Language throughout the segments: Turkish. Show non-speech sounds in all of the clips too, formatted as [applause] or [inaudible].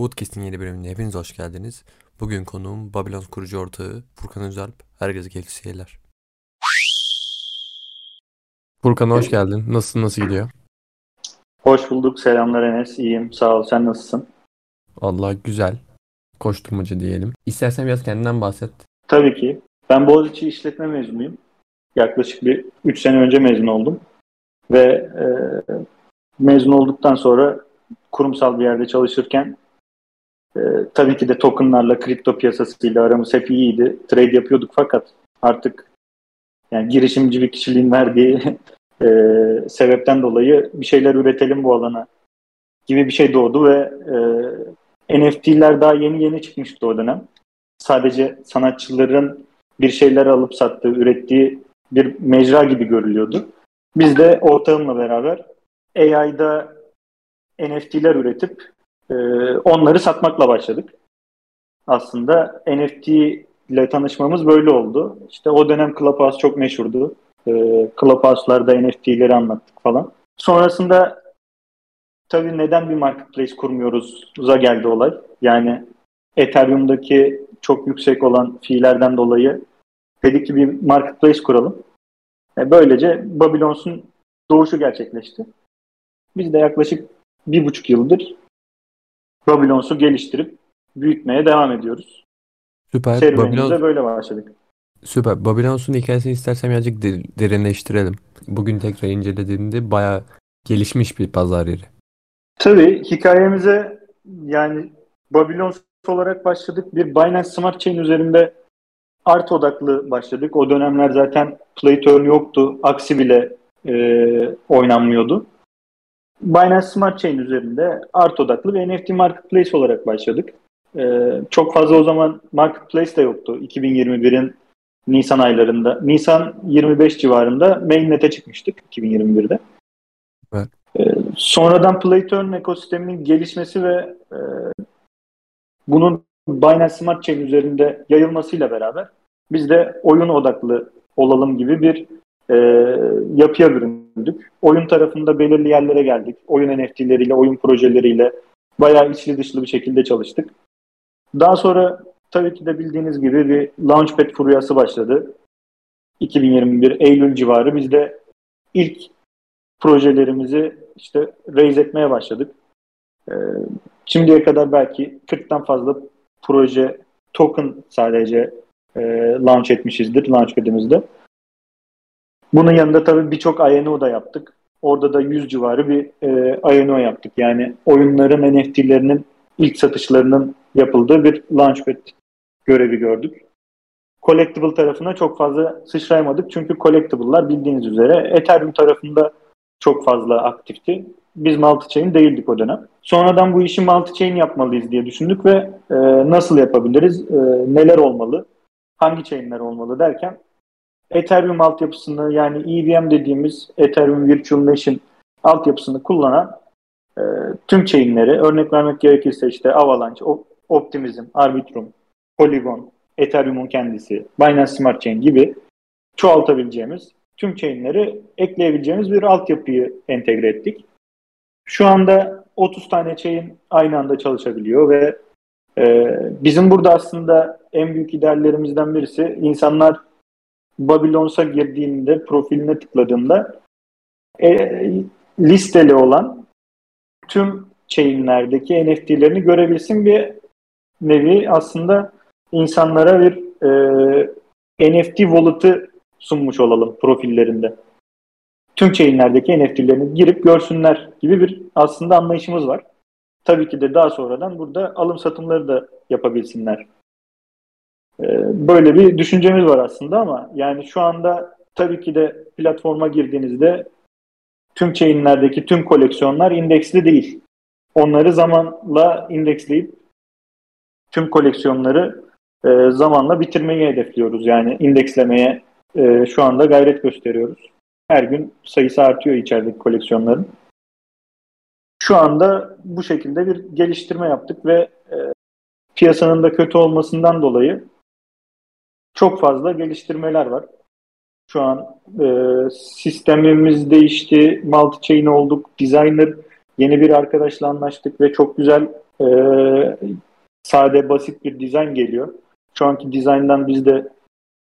Woodcast'in yeni bölümüne hepiniz hoş geldiniz. Bugün konuğum Babylon kurucu ortağı Furkan Özalp. Herkese keyifli seyirler. Furkan hoş geldin. Nasılsın, nasıl gidiyor? Hoş bulduk. Selamlar Enes. İyiyim. Sağ ol. Sen nasılsın? Allah güzel. Koşturmacı diyelim. İstersen biraz kendinden bahset. Tabii ki. Ben Boğaziçi işletme mezunuyum. Yaklaşık bir 3 sene önce mezun oldum. Ve e, mezun olduktan sonra kurumsal bir yerde çalışırken e, tabii ki de tokenlarla, kripto piyasasıyla aramız hep iyiydi. Trade yapıyorduk fakat artık yani girişimci bir kişiliğin verdiği [laughs] e, sebepten dolayı bir şeyler üretelim bu alana gibi bir şey doğdu ve e, NFT'ler daha yeni yeni çıkmıştı o dönem. Sadece sanatçıların bir şeyler alıp sattığı, ürettiği bir mecra gibi görülüyordu. Biz de ortağımla beraber AI'da NFT'ler üretip e, onları satmakla başladık. Aslında NFT ile tanışmamız böyle oldu. İşte o dönem Clubhouse çok meşhurdu. E, Clubhouse'larda NFT'leri anlattık falan. Sonrasında tabii neden bir marketplace kurmuyoruz? Uza geldi olay. Yani Ethereum'daki çok yüksek olan fiillerden dolayı dedik ki bir marketplace kuralım. E, böylece Babylons'un doğuşu gerçekleşti. Biz de yaklaşık bir buçuk yıldır Babylons'u geliştirip büyütmeye devam ediyoruz. Süper. Serüvenimize Babylon... böyle başladık. Süper. Babylons'un hikayesini istersen birazcık derinleştirelim. Bugün tekrar incelediğimde bayağı gelişmiş bir pazar yeri. Tabii hikayemize yani Babylon olarak başladık. Bir Binance Smart Chain üzerinde art odaklı başladık. O dönemler zaten Play Turn yoktu. Aksi bile e, oynanmıyordu. Binance Smart Chain üzerinde art odaklı bir NFT marketplace olarak başladık. Ee, çok fazla o zaman marketplace de yoktu. 2021'in Nisan aylarında. Nisan 25 civarında mainnet'e çıkmıştık 2021'de. Evet. Ee, sonradan Playturn ekosisteminin gelişmesi ve e, bunun Binance Smart Chain üzerinde yayılmasıyla beraber biz de oyun odaklı olalım gibi bir e, yapıya büründük. Oyun tarafında belirli yerlere geldik. Oyun NFT'leriyle, oyun projeleriyle bayağı içli dışlı bir şekilde çalıştık. Daha sonra tabii ki de bildiğiniz gibi bir Launchpad furyası başladı. 2021 Eylül civarı biz de ilk projelerimizi işte raise etmeye başladık. Ee, şimdiye kadar belki 40'tan fazla proje token sadece e, launch etmişizdir Launchpad'imizde. Bunun yanında tabii birçok INO da yaptık. Orada da 100 civarı bir e, INO yaptık. Yani oyunların NFT'lerinin ilk satışlarının yapıldığı bir Launchpad görevi gördük. Collectible tarafına çok fazla sıçrayamadık. Çünkü Collectible'lar bildiğiniz üzere Ethereum tarafında çok fazla aktifti. Biz multi-chain değildik o dönem. Sonradan bu işi multi-chain yapmalıyız diye düşündük ve e, nasıl yapabiliriz, e, neler olmalı, hangi chainler olmalı derken Ethereum altyapısını yani EVM dediğimiz Ethereum Virtual Machine altyapısını kullanan e, tüm chainleri örnek vermek gerekirse işte Avalanche, Optimism, Arbitrum, Polygon, Ethereum'un kendisi, Binance Smart Chain gibi çoğaltabileceğimiz tüm chainleri ekleyebileceğimiz bir altyapıyı entegre ettik. Şu anda 30 tane chain aynı anda çalışabiliyor ve e, bizim burada aslında en büyük ideallerimizden birisi insanlar Babylons'a girdiğinde, profiline tıkladığında e, listeli olan tüm chainlerdeki NFT'lerini görebilsin bir nevi aslında insanlara bir e, NFT wallet'ı sunmuş olalım profillerinde. Tüm chainlerdeki NFT'lerini girip görsünler gibi bir aslında anlayışımız var. Tabii ki de daha sonradan burada alım satımları da yapabilsinler böyle bir düşüncemiz var aslında ama yani şu anda tabii ki de platforma girdiğinizde tüm chainlerdeki tüm koleksiyonlar indeksli değil. Onları zamanla indeksleyip tüm koleksiyonları e, zamanla bitirmeyi hedefliyoruz. Yani indekslemeye e, şu anda gayret gösteriyoruz. Her gün sayısı artıyor içerideki koleksiyonların. Şu anda bu şekilde bir geliştirme yaptık ve e, piyasanın da kötü olmasından dolayı çok fazla geliştirmeler var. Şu an e, sistemimiz değişti, multi-chain olduk, designer yeni bir arkadaşla anlaştık ve çok güzel e, sade basit bir dizayn geliyor. Şu anki dizayndan biz de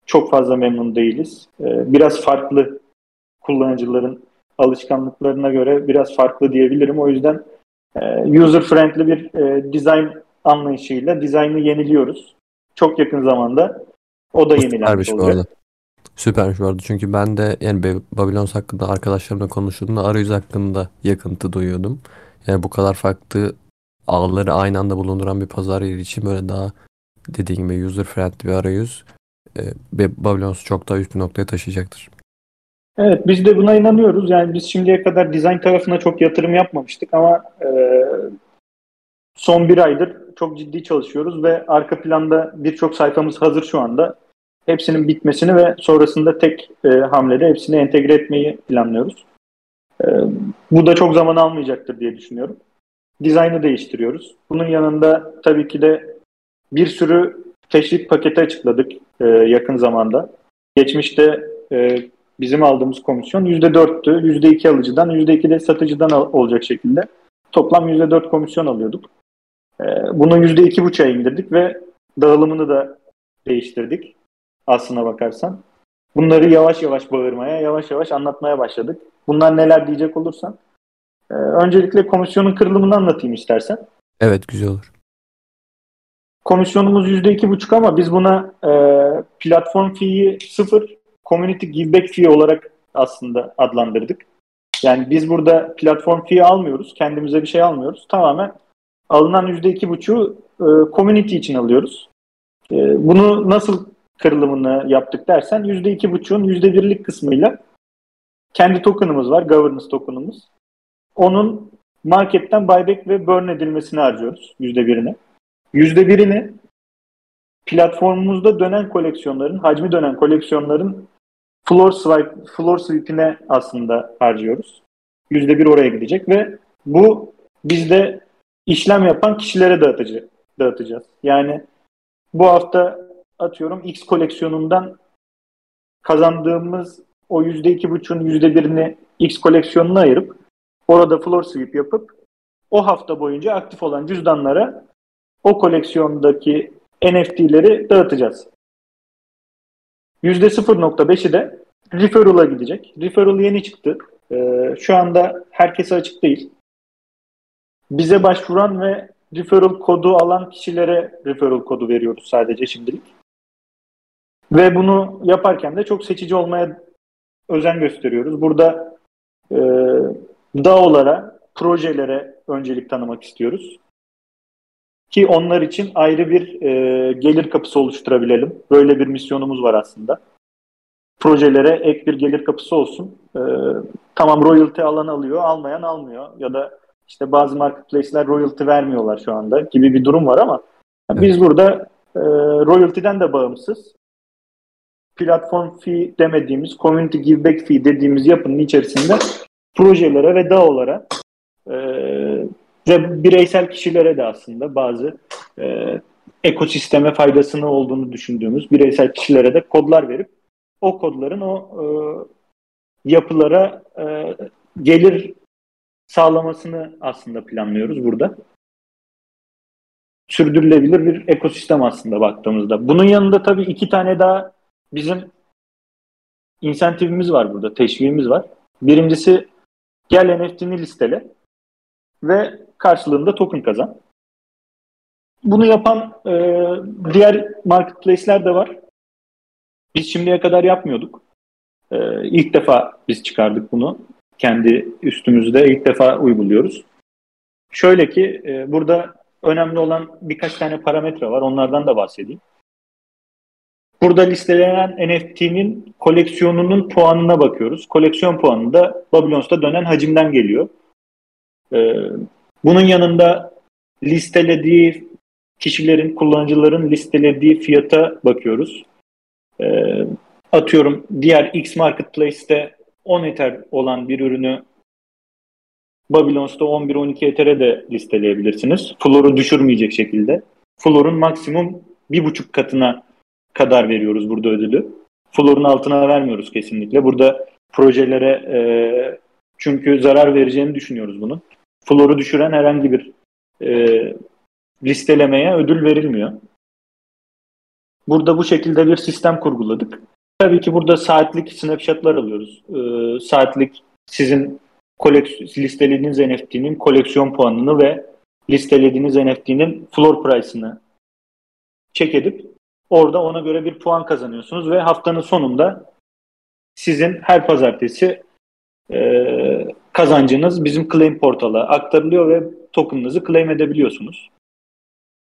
çok fazla memnun değiliz. E, biraz farklı kullanıcıların alışkanlıklarına göre biraz farklı diyebilirim. O yüzden e, user friendly bir e, dizayn anlayışıyla dizaynı yeniliyoruz. Çok yakın zamanda o da yenilenmiş olacak. arada. Süpermiş arada. Çünkü ben de yani Babylons hakkında arkadaşlarımla konuştuğumda arayüz hakkında yakıntı duyuyordum. Yani bu kadar farklı ağları aynı anda bulunduran bir pazar yeri için böyle daha dediğim gibi user friendly bir arayüz e, Babylons'u çok daha üst bir noktaya taşıyacaktır. Evet biz de buna inanıyoruz. Yani biz şimdiye kadar dizayn tarafına çok yatırım yapmamıştık ama e, son bir aydır çok ciddi çalışıyoruz ve arka planda birçok sayfamız hazır şu anda. Hepsinin bitmesini ve sonrasında tek e, hamlede hepsini entegre etmeyi planlıyoruz. E, bu da çok zaman almayacaktır diye düşünüyorum. Dizaynı değiştiriyoruz. Bunun yanında tabii ki de bir sürü teşvik paketi açıkladık e, yakın zamanda. Geçmişte e, bizim aldığımız komisyon %4'tü. %2 alıcıdan, %2 de satıcıdan al- olacak şekilde toplam %4 komisyon alıyorduk. E, bunu %2,5'a indirdik ve dağılımını da değiştirdik aslına bakarsan. Bunları yavaş yavaş bağırmaya, yavaş yavaş anlatmaya başladık. Bunlar neler diyecek olursan. e, öncelikle komisyonun kırılımını anlatayım istersen. Evet güzel olur. Komisyonumuz %2,5 ama biz buna e, platform fee'yi sıfır, community giveback fee olarak aslında adlandırdık. Yani biz burada platform fee almıyoruz. Kendimize bir şey almıyoruz. Tamamen alınan %2,5'u e, community için alıyoruz. E, bunu nasıl kırılımını yaptık dersen %2,5'un %1'lik kısmıyla kendi token'ımız var. Governance token'ımız. Onun marketten buyback ve burn edilmesini harcıyoruz %1'ini. %1'ini platformumuzda dönen koleksiyonların, hacmi dönen koleksiyonların floor swipe, floor sweep'ine aslında harcıyoruz. %1 oraya gidecek ve bu bizde işlem yapan kişilere dağıtıcı, dağıtacağız. Yani bu hafta atıyorum X koleksiyonundan kazandığımız o %2,5'un %1'ini X koleksiyonuna ayırıp orada floor sweep yapıp o hafta boyunca aktif olan cüzdanlara o koleksiyondaki NFT'leri dağıtacağız. %0.5'i de referral'a gidecek. Referral yeni çıktı. Ee, şu anda herkese açık değil. Bize başvuran ve referral kodu alan kişilere referral kodu veriyoruz sadece şimdilik. Ve bunu yaparken de çok seçici olmaya özen gösteriyoruz. Burada e, DAO'lara, projelere öncelik tanımak istiyoruz. Ki onlar için ayrı bir e, gelir kapısı oluşturabilelim. Böyle bir misyonumuz var aslında. Projelere ek bir gelir kapısı olsun. E, tamam royalty alan alıyor, almayan almıyor. Ya da işte bazı marketplace'ler royalty vermiyorlar şu anda gibi bir durum var ama Evet. biz burada e, royalty'den de bağımsız platform fee demediğimiz, community giveback fee dediğimiz yapının içerisinde projelere ve DAO'lara e, ve bireysel kişilere de aslında bazı e, ekosisteme faydasını olduğunu düşündüğümüz bireysel kişilere de kodlar verip o kodların o e, yapılara e, gelir sağlamasını aslında planlıyoruz burada. Sürdürülebilir bir ekosistem aslında baktığımızda. Bunun yanında tabii iki tane daha bizim insentifimiz var burada, teşviğimiz var. Birincisi gel NFT'ni listele ve karşılığında token kazan. Bunu yapan e, diğer marketplace'ler de var. Biz şimdiye kadar yapmıyorduk. E, ilk defa biz çıkardık bunu. Kendi üstümüzde ilk defa uyguluyoruz. Şöyle ki e, burada önemli olan birkaç tane parametre var. Onlardan da bahsedeyim. Burada listelenen NFT'nin koleksiyonunun puanına bakıyoruz. Koleksiyon puanı da Babylons'ta dönen hacimden geliyor. Ee, bunun yanında listelediği kişilerin, kullanıcıların listelediği fiyata bakıyoruz. Ee, atıyorum diğer X Marketplace'te 10 Ether olan bir ürünü Babylons'ta 11-12 Ether'e de listeleyebilirsiniz. Floor'u düşürmeyecek şekilde. Floor'un maksimum bir buçuk katına kadar veriyoruz burada ödülü. Floor'un altına vermiyoruz kesinlikle. Burada projelere e, çünkü zarar vereceğini düşünüyoruz bunun. Floor'u düşüren herhangi bir e, listelemeye ödül verilmiyor. Burada bu şekilde bir sistem kurguladık. Tabii ki burada saatlik snapshotlar alıyoruz. Ee, saatlik sizin listelediğiniz NFT'nin koleksiyon puanını ve listelediğiniz NFT'nin floor price'ını check edip orada ona göre bir puan kazanıyorsunuz ve haftanın sonunda sizin her pazartesi e, kazancınız bizim claim portala aktarılıyor ve token'ınızı claim edebiliyorsunuz.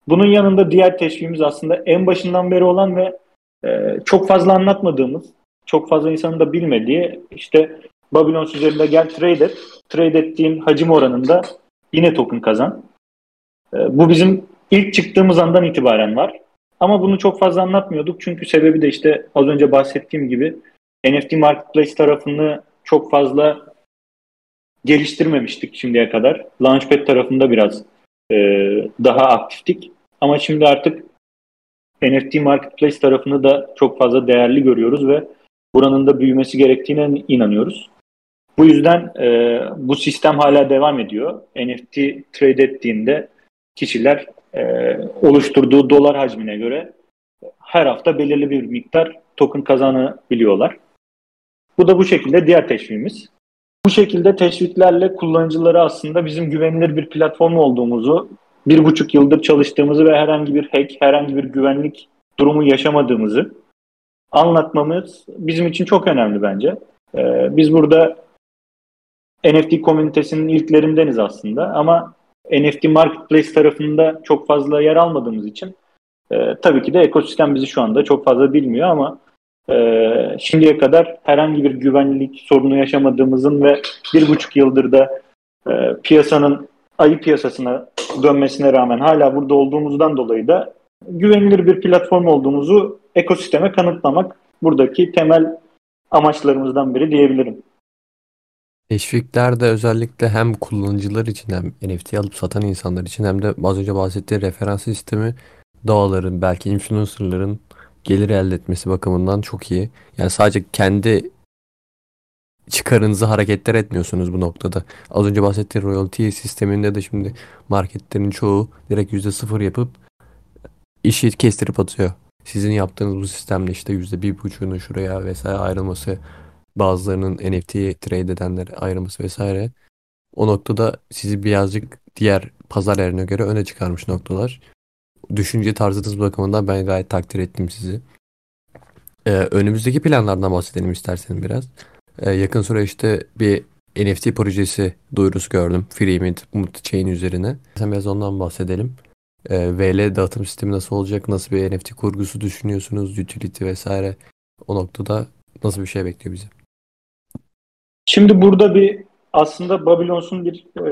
Bunun yanında diğer teşvikimiz aslında en başından beri olan ve e, çok fazla anlatmadığımız, çok fazla insanın da bilmediği işte Babylon üzerinde gel trade et. Trade ettiğin hacim oranında yine token kazan. E, bu bizim ilk çıktığımız andan itibaren var. Ama bunu çok fazla anlatmıyorduk. Çünkü sebebi de işte az önce bahsettiğim gibi NFT Marketplace tarafını çok fazla geliştirmemiştik şimdiye kadar. Launchpad tarafında biraz e, daha aktiftik. Ama şimdi artık NFT Marketplace tarafını da çok fazla değerli görüyoruz ve buranın da büyümesi gerektiğine inanıyoruz. Bu yüzden e, bu sistem hala devam ediyor. NFT trade ettiğinde kişiler e, oluşturduğu dolar hacmine göre her hafta belirli bir miktar token kazanabiliyorlar. Bu da bu şekilde diğer teşviğimiz. Bu şekilde teşviklerle kullanıcıları aslında bizim güvenilir bir platform olduğumuzu, bir buçuk yıldır çalıştığımızı ve herhangi bir hack, herhangi bir güvenlik durumu yaşamadığımızı anlatmamız bizim için çok önemli bence. Ee, biz burada NFT komünitesinin ilklerindeniz aslında ama NFT Marketplace tarafında çok fazla yer almadığımız için e, tabii ki de ekosistem bizi şu anda çok fazla bilmiyor ama e, şimdiye kadar herhangi bir güvenlik sorunu yaşamadığımızın ve bir buçuk yıldır da e, piyasanın ayı piyasasına dönmesine rağmen hala burada olduğumuzdan dolayı da güvenilir bir platform olduğumuzu ekosisteme kanıtlamak buradaki temel amaçlarımızdan biri diyebilirim. Teşvikler de özellikle hem kullanıcılar için hem NFT alıp satan insanlar için hem de az önce bahsettiği referans sistemi doğaların belki influencerların gelir elde etmesi bakımından çok iyi. Yani sadece kendi çıkarınızı hareketler etmiyorsunuz bu noktada. Az önce bahsettiğim royalty sisteminde de şimdi marketlerin çoğu direkt %0 yapıp işi kestirip atıyor. Sizin yaptığınız bu sistemle işte %1.5'unu şuraya vesaire ayrılması bazılarının NFT trade edenlere ayrılması vesaire. O noktada sizi birazcık diğer pazar yerine göre öne çıkarmış noktalar. Düşünce tarzınız bakımından ben gayet takdir ettim sizi. Ee, önümüzdeki planlardan bahsedelim isterseniz biraz. Ee, yakın süreçte bir NFT projesi duyurusu gördüm. Freemint Multichain üzerine. Sen biraz ondan bahsedelim. Ee, VL dağıtım sistemi nasıl olacak? Nasıl bir NFT kurgusu düşünüyorsunuz? Utility vesaire. O noktada nasıl bir şey bekliyor bizi? Şimdi burada bir aslında Babylons'un bir e,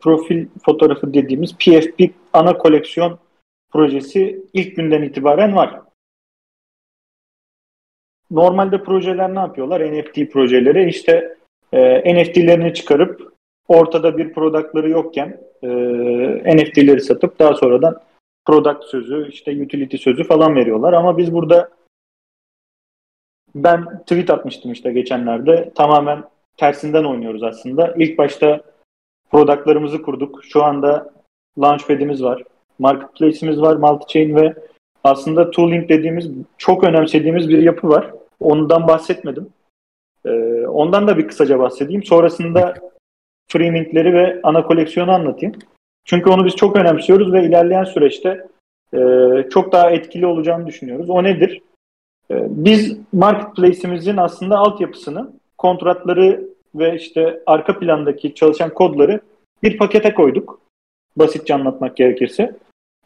profil fotoğrafı dediğimiz PFP ana koleksiyon projesi ilk günden itibaren var. Normalde projeler ne yapıyorlar? NFT projeleri işte e, NFT'lerini çıkarıp ortada bir productları yokken e, NFT'leri satıp daha sonradan product sözü, işte utility sözü falan veriyorlar. Ama biz burada ben tweet atmıştım işte geçenlerde. Tamamen tersinden oynuyoruz aslında. İlk başta productlarımızı kurduk. Şu anda Launchpad'imiz var. Marketplace'imiz var, multi-chain ve aslında tooling dediğimiz çok önemsediğimiz bir yapı var. Ondan bahsetmedim. Ee, ondan da bir kısaca bahsedeyim. Sonrasında Freemint'leri ve ana koleksiyonu anlatayım. Çünkü onu biz çok önemsiyoruz ve ilerleyen süreçte e, çok daha etkili olacağını düşünüyoruz. O nedir? E, biz marketplace'imizin aslında altyapısını, kontratları ve işte arka plandaki çalışan kodları bir pakete koyduk. Basitçe anlatmak gerekirse.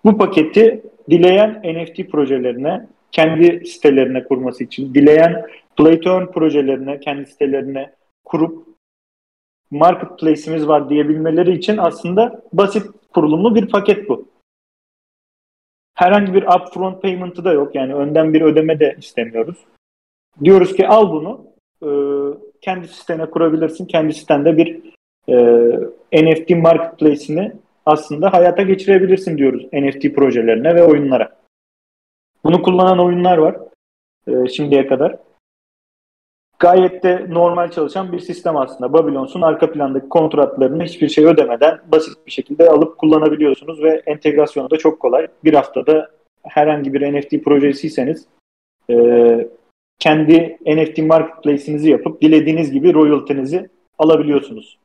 Bu paketi dileyen NFT projelerine, kendi sitelerine kurması için, dileyen Play to Earn projelerine, kendi sitelerine kurup marketplace'imiz var diyebilmeleri için aslında basit kurulumlu bir paket bu. Herhangi bir upfront payment'ı da yok. Yani önden bir ödeme de istemiyoruz. Diyoruz ki al bunu e, kendi sitene kurabilirsin. Kendi sitende bir e, NFT marketplace'ini aslında hayata geçirebilirsin diyoruz NFT projelerine ve oyunlara. Bunu kullanan oyunlar var e, şimdiye kadar. gayet de normal çalışan bir sistem aslında. Babylons'un arka plandaki kontratlarını hiçbir şey ödemeden basit bir şekilde alıp kullanabiliyorsunuz ve entegrasyonu da çok kolay. Bir haftada herhangi bir NFT projesiyseniz e, kendi NFT marketplace'inizi yapıp dilediğiniz gibi royalty'nizi alabiliyorsunuz.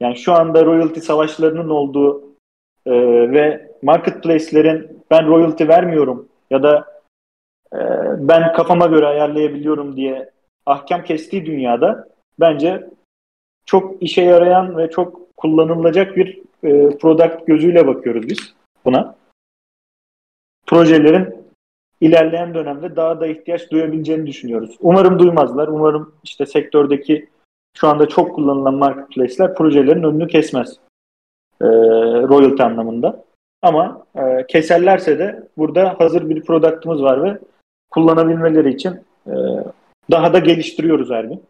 Yani şu anda royalty savaşlarının olduğu e, ve marketplace'lerin ben royalty vermiyorum ya da e, ben kafama göre ayarlayabiliyorum diye ahkam kestiği dünyada bence çok işe yarayan ve çok kullanılacak bir e, product gözüyle bakıyoruz biz buna. Projelerin ilerleyen dönemde daha da ihtiyaç duyabileceğini düşünüyoruz. Umarım duymazlar. Umarım işte sektördeki şu anda çok kullanılan marketplace'ler projelerin önünü kesmez. E, royalty anlamında. Ama e, keserlerse de burada hazır bir product'ımız var ve kullanabilmeleri için e, daha da geliştiriyoruz her gün.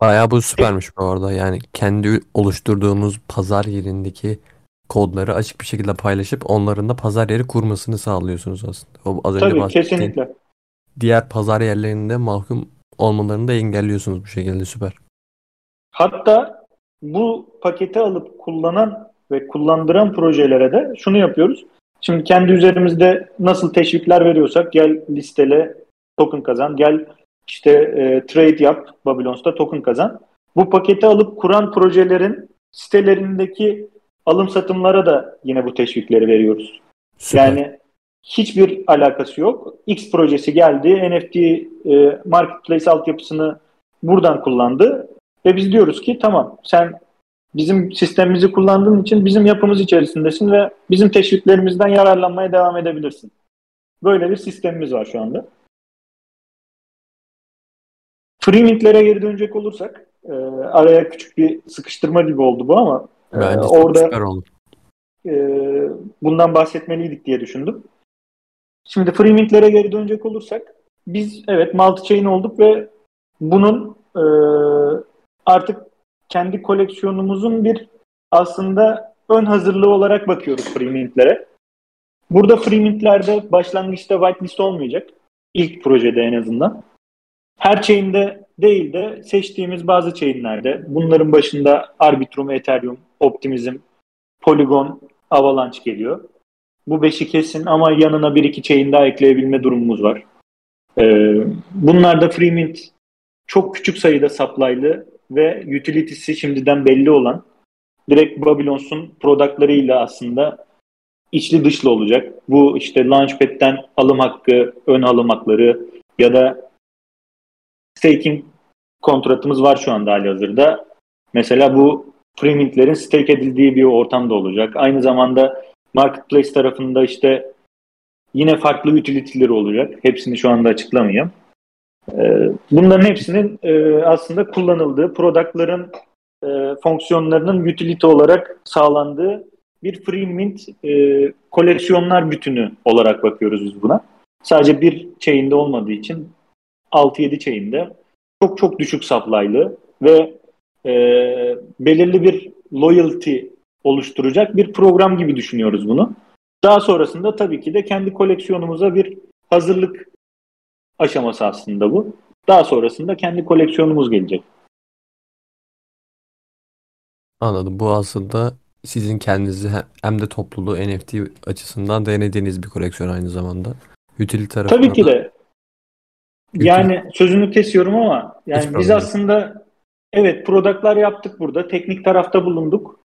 Bayağı bu süpermiş bu arada. Yani kendi oluşturduğunuz pazar yerindeki kodları açık bir şekilde paylaşıp onların da pazar yeri kurmasını sağlıyorsunuz aslında. O az önce Tabii kesinlikle. Diğer pazar yerlerinde mahkum olmalarını da engelliyorsunuz bu şekilde süper. Hatta bu paketi alıp kullanan ve kullandıran projelere de şunu yapıyoruz. Şimdi kendi üzerimizde nasıl teşvikler veriyorsak gel listele token kazan, gel işte e, trade yap Babylons'ta token kazan. Bu paketi alıp kuran projelerin sitelerindeki alım satımlara da yine bu teşvikleri veriyoruz. Süper. Yani hiçbir alakası yok. X projesi geldi, NFT e, marketplace altyapısını buradan kullandı ve biz diyoruz ki tamam sen bizim sistemimizi kullandığın için bizim yapımız içerisindesin ve bizim teşviklerimizden yararlanmaya devam edebilirsin. Böyle bir sistemimiz var şu anda. Freemintlere geri dönecek olursak e, araya küçük bir sıkıştırma gibi oldu bu ama Bence orada e, bundan bahsetmeliydik diye düşündüm. Şimdi Freemintlere geri dönecek olursak biz evet multi-chain olduk ve bunun e, artık kendi koleksiyonumuzun bir aslında ön hazırlığı olarak bakıyoruz Freemintlere. Burada Freemintlerde başlangıçta whitelist olmayacak. İlk projede en azından. Her chain'de değil de seçtiğimiz bazı chain'lerde bunların başında Arbitrum, Ethereum, Optimism, Polygon, Avalanche geliyor. Bu beşi kesin ama yanına bir iki chain daha ekleyebilme durumumuz var. Ee, bunlarda Freemint çok küçük sayıda supply'lı ve utility'si şimdiden belli olan direkt Babylons'un productlarıyla aslında içli dışlı olacak. Bu işte Launchpad'den alım hakkı, ön alım hakları ya da staking kontratımız var şu anda hali hazırda. Mesela bu premintlerin stake edildiği bir ortamda olacak. Aynı zamanda marketplace tarafında işte yine farklı utility'leri olacak. Hepsini şu anda açıklamayayım. Ee, bunların hepsinin e, aslında kullanıldığı, product'ların e, fonksiyonlarının utility olarak sağlandığı bir free mint e, koleksiyonlar bütünü olarak bakıyoruz biz buna. Sadece bir chain'de olmadığı için 6-7 chain'de çok çok düşük supply'lı ve e, belirli bir loyalty oluşturacak bir program gibi düşünüyoruz bunu. Daha sonrasında tabii ki de kendi koleksiyonumuza bir hazırlık aşaması aslında bu. Daha sonrasında kendi koleksiyonumuz gelecek. Anladım. Bu aslında sizin kendinizi hem de topluluğu NFT açısından denediğiniz bir koleksiyon aynı zamanda. Utility tarafında Tabii ki de. Yani sözünü kesiyorum ama yani biz aslında evet product'lar yaptık burada. Teknik tarafta bulunduk.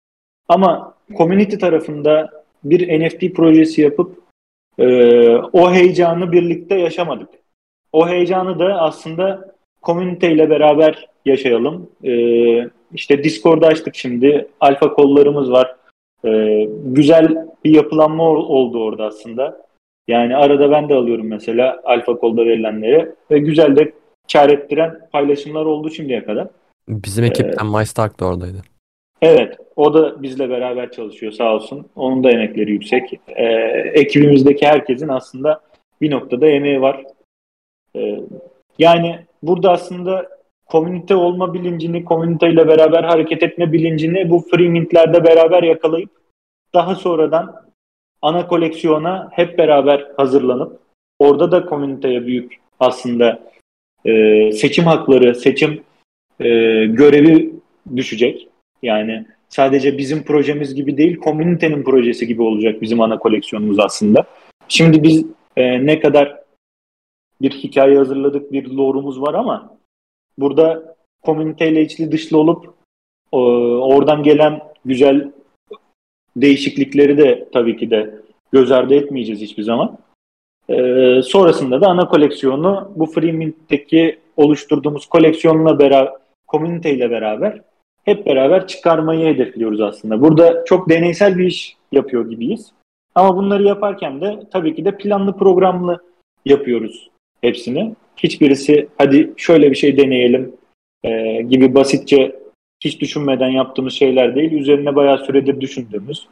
Ama community tarafında bir NFT projesi yapıp e, o heyecanı birlikte yaşamadık. O heyecanı da aslında komünite ile beraber yaşayalım. Ee, işte Discord'da açtık şimdi. Alfa kollarımız var. Ee, güzel bir yapılanma oldu orada aslında. Yani arada ben de alıyorum mesela alfa kolda verilenleri ve güzel de kar ettiren paylaşımlar oldu şimdiye kadar. Bizim ekipten ee, MyStark da oradaydı. Evet. O da bizle beraber çalışıyor sağ olsun. Onun da emekleri yüksek. Ee, ekibimizdeki herkesin aslında bir noktada emeği var. Ee, yani burada aslında komünite olma bilincini, komüniteyle beraber hareket etme bilincini bu free mintlerde beraber yakalayıp daha sonradan ana koleksiyona hep beraber hazırlanıp orada da komüniteye büyük aslında e, seçim hakları, seçim e, görevi düşecek. Yani sadece bizim projemiz gibi değil, komünitenin projesi gibi olacak bizim ana koleksiyonumuz aslında. Şimdi biz e, ne kadar bir hikaye hazırladık, bir lore'umuz var ama burada komüniteyle içli dışlı olup e, oradan gelen güzel değişiklikleri de tabii ki de göz ardı etmeyeceğiz hiçbir zaman. Ee, sonrasında da ana koleksiyonu bu Freemint'teki oluşturduğumuz koleksiyonla beraber, komüniteyle beraber hep beraber çıkarmayı hedefliyoruz aslında. Burada çok deneysel bir iş yapıyor gibiyiz. Ama bunları yaparken de tabii ki de planlı programlı yapıyoruz hepsini. Hiçbirisi hadi şöyle bir şey deneyelim e, gibi basitçe hiç düşünmeden yaptığımız şeyler değil. Üzerine bayağı süredir düşündüğümüz,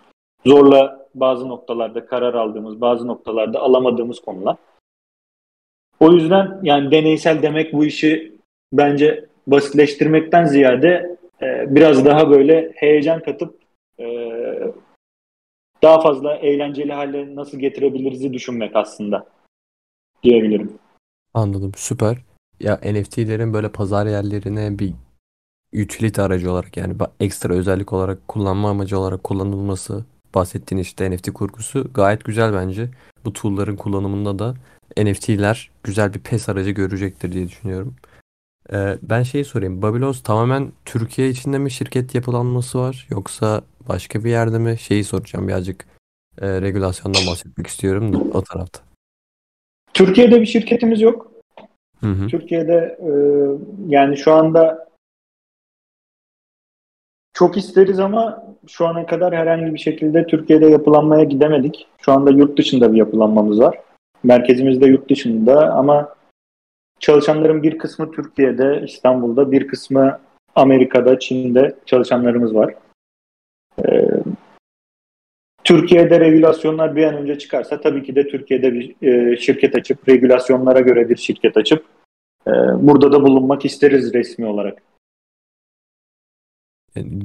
zorla bazı noktalarda karar aldığımız, bazı noktalarda alamadığımız konular. O yüzden yani deneysel demek bu işi bence basitleştirmekten ziyade e, biraz daha böyle heyecan katıp e, daha fazla eğlenceli hale nasıl getirebiliriz düşünmek aslında diyebilirim. Anladım. Süper. Ya NFT'lerin böyle pazar yerlerine bir utility aracı olarak yani ekstra özellik olarak kullanma amacı olarak kullanılması bahsettiğin işte NFT kurgusu gayet güzel bence. Bu tool'ların kullanımında da NFT'ler güzel bir PES aracı görecektir diye düşünüyorum. Ee, ben şeyi sorayım. Babylons tamamen Türkiye içinde mi şirket yapılanması var yoksa başka bir yerde mi? Şeyi soracağım birazcık e, regülasyondan bahsetmek istiyorum da o tarafta. Türkiye'de bir şirketimiz yok. Hı hı. Türkiye'de e, yani şu anda çok isteriz ama şu ana kadar herhangi bir şekilde Türkiye'de yapılanmaya gidemedik. Şu anda yurt dışında bir yapılanmamız var. Merkezimiz de yurt dışında ama çalışanların bir kısmı Türkiye'de, İstanbul'da, bir kısmı Amerika'da, Çin'de çalışanlarımız var. Ee, Türkiye'de regülasyonlar bir an önce çıkarsa tabii ki de Türkiye'de bir e, şirket açıp, regülasyonlara göre bir şirket açıp e, burada da bulunmak isteriz resmi olarak.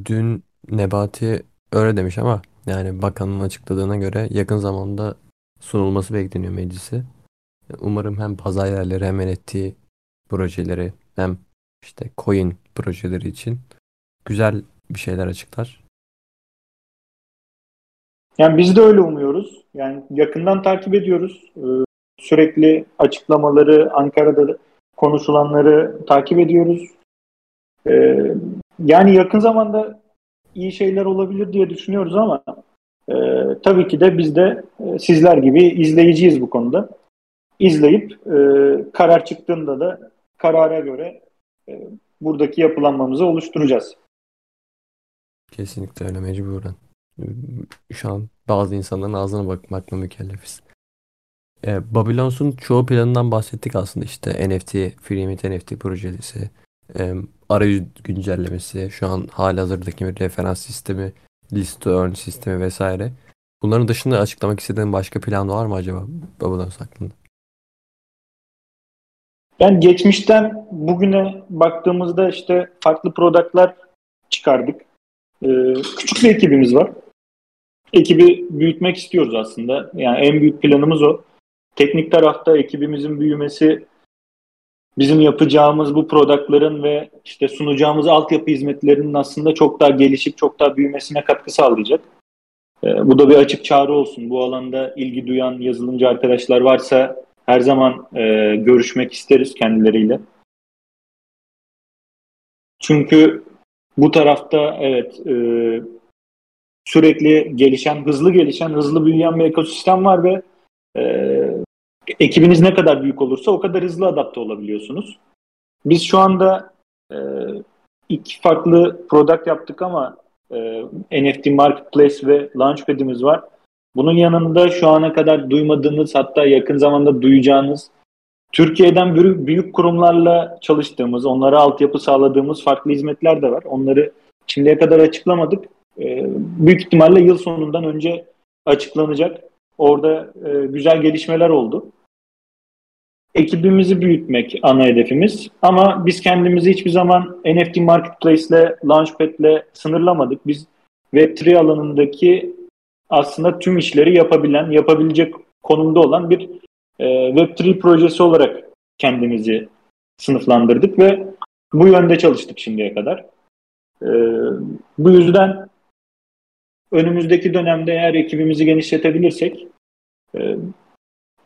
Dün Nebati öyle demiş ama yani bakanın açıkladığına göre yakın zamanda sunulması bekleniyor meclise. Umarım hem pazar yerleri hem NFT projeleri hem işte coin projeleri için güzel bir şeyler açıklar. Yani biz de öyle umuyoruz. Yani yakından takip ediyoruz. Ee, sürekli açıklamaları, Ankara'da konuşulanları takip ediyoruz. Ee, yani yakın zamanda iyi şeyler olabilir diye düşünüyoruz ama e, tabii ki de biz de e, sizler gibi izleyiciyiz bu konuda. İzleyip e, karar çıktığında da karara göre e, buradaki yapılanmamızı oluşturacağız. Kesinlikle öyle mecburen. Şu an bazı insanların ağzına bakmakla mükellefiz. E, Babylons'un çoğu planından bahsettik aslında işte NFT, Freemint NFT projesi, e, arayüz güncellemesi, şu an halihazırdaki bir referans sistemi, list to earn sistemi vesaire. Bunların dışında açıklamak istediğin başka plan var mı acaba Babylons hakkında? Ben geçmişten bugüne baktığımızda işte farklı productlar çıkardık. Ee, küçük bir ekibimiz var. Ekibi büyütmek istiyoruz aslında. Yani en büyük planımız o. Teknik tarafta ekibimizin büyümesi bizim yapacağımız bu productların ve işte sunacağımız altyapı hizmetlerinin aslında çok daha gelişip çok daha büyümesine katkı sağlayacak. Ee, bu da bir açık çağrı olsun. Bu alanda ilgi duyan yazılımcı arkadaşlar varsa her zaman e, görüşmek isteriz kendileriyle. Çünkü bu tarafta evet e, sürekli gelişen, hızlı gelişen, hızlı büyüyen bir ekosistem var ve e, ekibiniz ne kadar büyük olursa o kadar hızlı adapte olabiliyorsunuz. Biz şu anda e, iki farklı product yaptık ama e, NFT Marketplace ve Launchpad'imiz var. Bunun yanında şu ana kadar duymadığınız hatta yakın zamanda duyacağınız Türkiye'den büyük, büyük kurumlarla çalıştığımız, onlara altyapı sağladığımız farklı hizmetler de var. Onları şimdiye kadar açıklamadık. E, büyük ihtimalle yıl sonundan önce açıklanacak. Orada e, güzel gelişmeler oldu. Ekibimizi büyütmek ana hedefimiz. Ama biz kendimizi hiçbir zaman NFT Marketplace ile Launchpad ile sınırlamadık. Biz Web3 alanındaki aslında tüm işleri yapabilen, yapabilecek konumda olan bir e, Web3 projesi olarak kendimizi sınıflandırdık ve bu yönde çalıştık şimdiye kadar. E, bu yüzden önümüzdeki dönemde eğer ekibimizi genişletebilirsek e,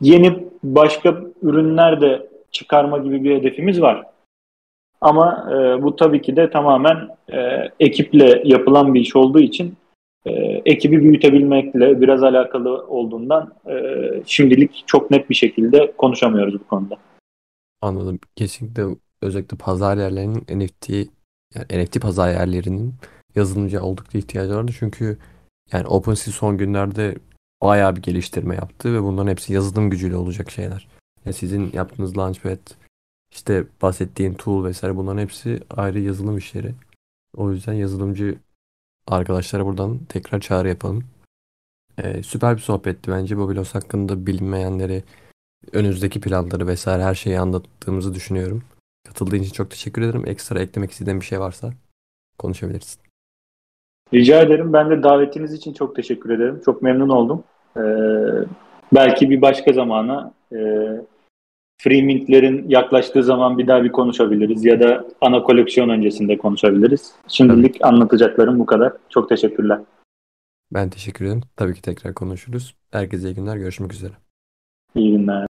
yeni başka ürünler de çıkarma gibi bir hedefimiz var. Ama e, bu tabii ki de tamamen e, ekiple yapılan bir iş olduğu için e, ekibi büyütebilmekle biraz alakalı olduğundan e, şimdilik çok net bir şekilde konuşamıyoruz bu konuda. Anladım. Kesinlikle özellikle pazar yerlerinin NFT yani NFT pazar yerlerinin yazılımcı oldukça ihtiyacı vardı. Çünkü yani OpenSea son günlerde bayağı bir geliştirme yaptı ve bunların hepsi yazılım gücüyle olacak şeyler. Yani sizin yaptığınız Launchpad, işte bahsettiğin tool vesaire bunların hepsi ayrı yazılım işleri. O yüzden yazılımcı arkadaşlara buradan tekrar çağrı yapalım. Ee, süper bir sohbetti bence. Babilos hakkında bilinmeyenleri, önümüzdeki planları vesaire her şeyi anlattığımızı düşünüyorum. Katıldığın için çok teşekkür ederim. Ekstra eklemek istediğin bir şey varsa konuşabilirsin. Rica ederim. Ben de davetiniz için çok teşekkür ederim. Çok memnun oldum. Ee, belki bir başka zamana e, Freemint'lerin yaklaştığı zaman bir daha bir konuşabiliriz ya da ana koleksiyon öncesinde konuşabiliriz. Şimdilik Tabii. anlatacaklarım bu kadar. Çok teşekkürler. Ben teşekkür ederim. Tabii ki tekrar konuşuruz. Herkese iyi günler. Görüşmek üzere. İyi günler.